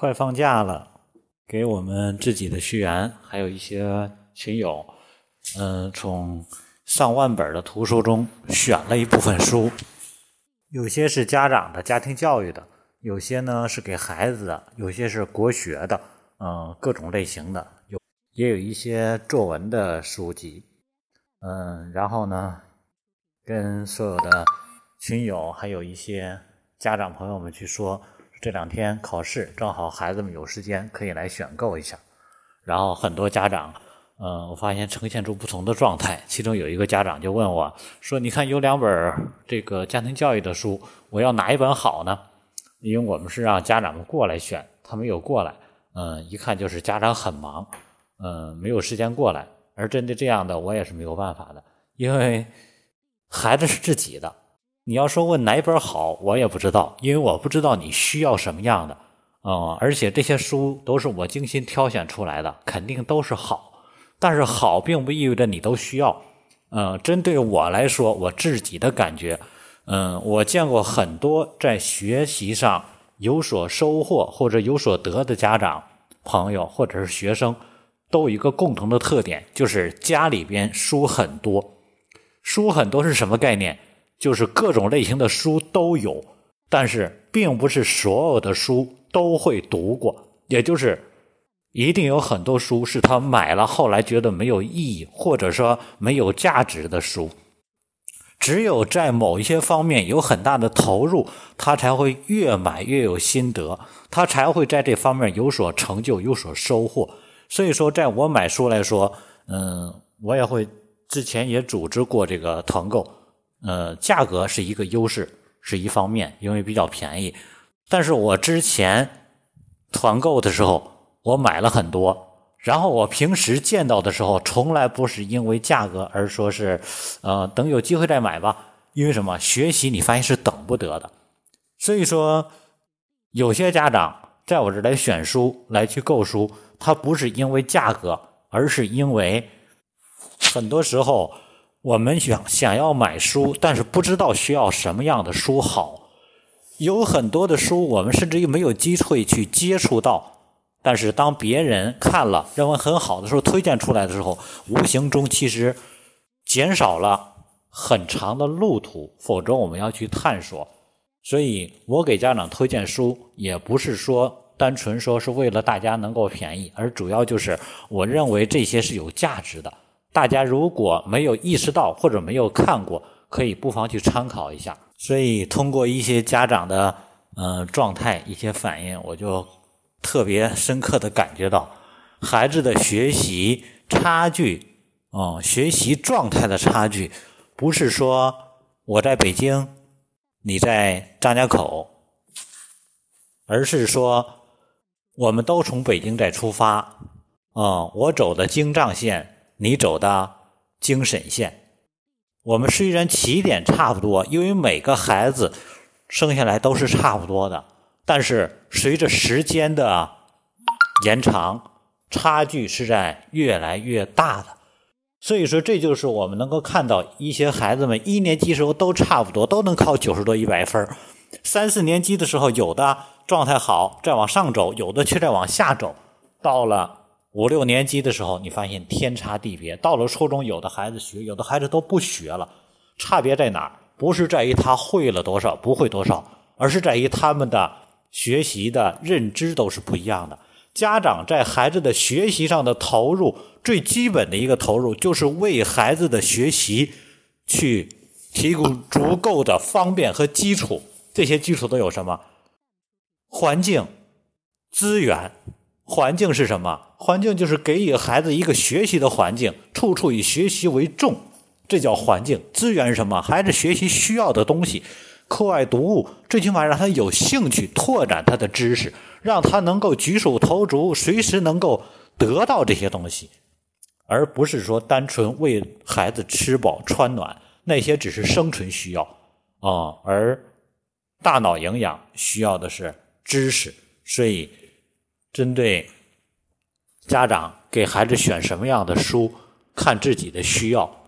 快放假了，给我们自己的学员，还有一些群友，嗯，从上万本的图书中选了一部分书，有些是家长的家庭教育的，有些呢是给孩子的，有些是国学的，嗯，各种类型的，有也有一些作文的书籍，嗯，然后呢，跟所有的群友，还有一些家长朋友们去说。这两天考试，正好孩子们有时间，可以来选购一下。然后很多家长，嗯，我发现呈现出不同的状态。其中有一个家长就问我说：“你看有两本这个家庭教育的书，我要哪一本好呢？”因为我们是让家长们过来选，他没有过来。嗯，一看就是家长很忙，嗯，没有时间过来。而针对这样的，我也是没有办法的，因为孩子是自己的。你要说问哪本好，我也不知道，因为我不知道你需要什么样的，嗯，而且这些书都是我精心挑选出来的，肯定都是好。但是好并不意味着你都需要，嗯，针对我来说，我自己的感觉，嗯，我见过很多在学习上有所收获或者有所得的家长朋友或者是学生，都有一个共同的特点，就是家里边书很多。书很多是什么概念？就是各种类型的书都有，但是并不是所有的书都会读过，也就是一定有很多书是他买了后来觉得没有意义或者说没有价值的书。只有在某一些方面有很大的投入，他才会越买越有心得，他才会在这方面有所成就、有所收获。所以说，在我买书来说，嗯，我也会之前也组织过这个团购。呃，价格是一个优势，是一方面，因为比较便宜。但是我之前团购的时候，我买了很多，然后我平时见到的时候，从来不是因为价格，而说是，呃，等有机会再买吧。因为什么？学习你发现是等不得的。所以说，有些家长在我这来选书、来去购书，他不是因为价格，而是因为很多时候。我们想想要买书，但是不知道需要什么样的书好。有很多的书，我们甚至于没有机会去接触到。但是当别人看了认为很好的时候，推荐出来的时候，无形中其实减少了很长的路途。否则我们要去探索。所以我给家长推荐书，也不是说单纯说是为了大家能够便宜，而主要就是我认为这些是有价值的。大家如果没有意识到或者没有看过，可以不妨去参考一下。所以通过一些家长的嗯状态、一些反应，我就特别深刻的感觉到，孩子的学习差距，哦，学习状态的差距，不是说我在北京，你在张家口，而是说我们都从北京在出发，啊，我走的京藏线。你走的精神线，我们虽然起点差不多，因为每个孩子生下来都是差不多的，但是随着时间的延长，差距是在越来越大的。所以说，这就是我们能够看到一些孩子们一年级时候都差不多，都能考九十多、一百分三四年级的时候，有的状态好，再往上走；有的却在往下走。到了。五六年级的时候，你发现天差地别。到了初中，有的孩子学，有的孩子都不学了。差别在哪儿？不是在于他会了多少，不会多少，而是在于他们的学习的认知都是不一样的。家长在孩子的学习上的投入，最基本的一个投入，就是为孩子的学习去提供足够的方便和基础。这些基础都有什么？环境、资源。环境是什么？环境就是给予孩子一个学习的环境，处处以学习为重，这叫环境。资源是什么？孩子学习需要的东西，课外读物，最起码让他有兴趣，拓展他的知识，让他能够举手投足，随时能够得到这些东西，而不是说单纯为孩子吃饱穿暖，那些只是生存需要啊。而大脑营养需要的是知识，所以。针对家长给孩子选什么样的书，看自己的需要。